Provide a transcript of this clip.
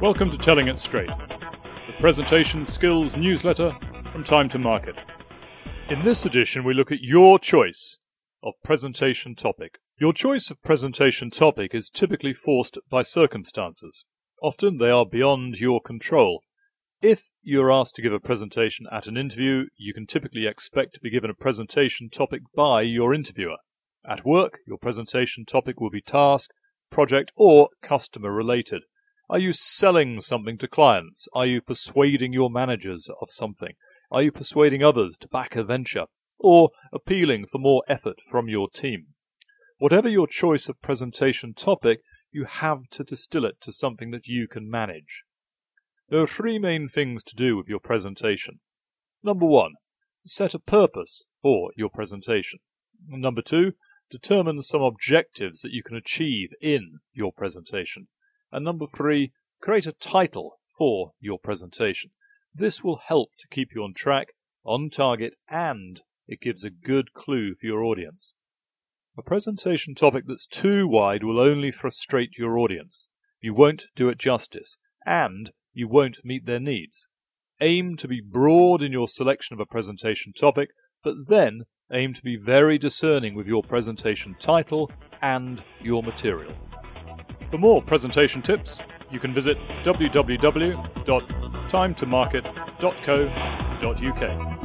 Welcome to Telling It Straight, the presentation skills newsletter from Time to Market. In this edition, we look at your choice of presentation topic. Your choice of presentation topic is typically forced by circumstances. Often they are beyond your control. If you're asked to give a presentation at an interview, you can typically expect to be given a presentation topic by your interviewer. At work, your presentation topic will be task, project, or customer related. Are you selling something to clients? Are you persuading your managers of something? Are you persuading others to back a venture? Or appealing for more effort from your team? Whatever your choice of presentation topic, you have to distill it to something that you can manage. There are three main things to do with your presentation. Number one, set a purpose for your presentation. Number two, determine some objectives that you can achieve in your presentation. And number three, create a title for your presentation. This will help to keep you on track, on target, and it gives a good clue for your audience. A presentation topic that's too wide will only frustrate your audience. You won't do it justice, and you won't meet their needs. Aim to be broad in your selection of a presentation topic, but then aim to be very discerning with your presentation title and your material. For more presentation tips, you can visit www.timetomarket.co.uk.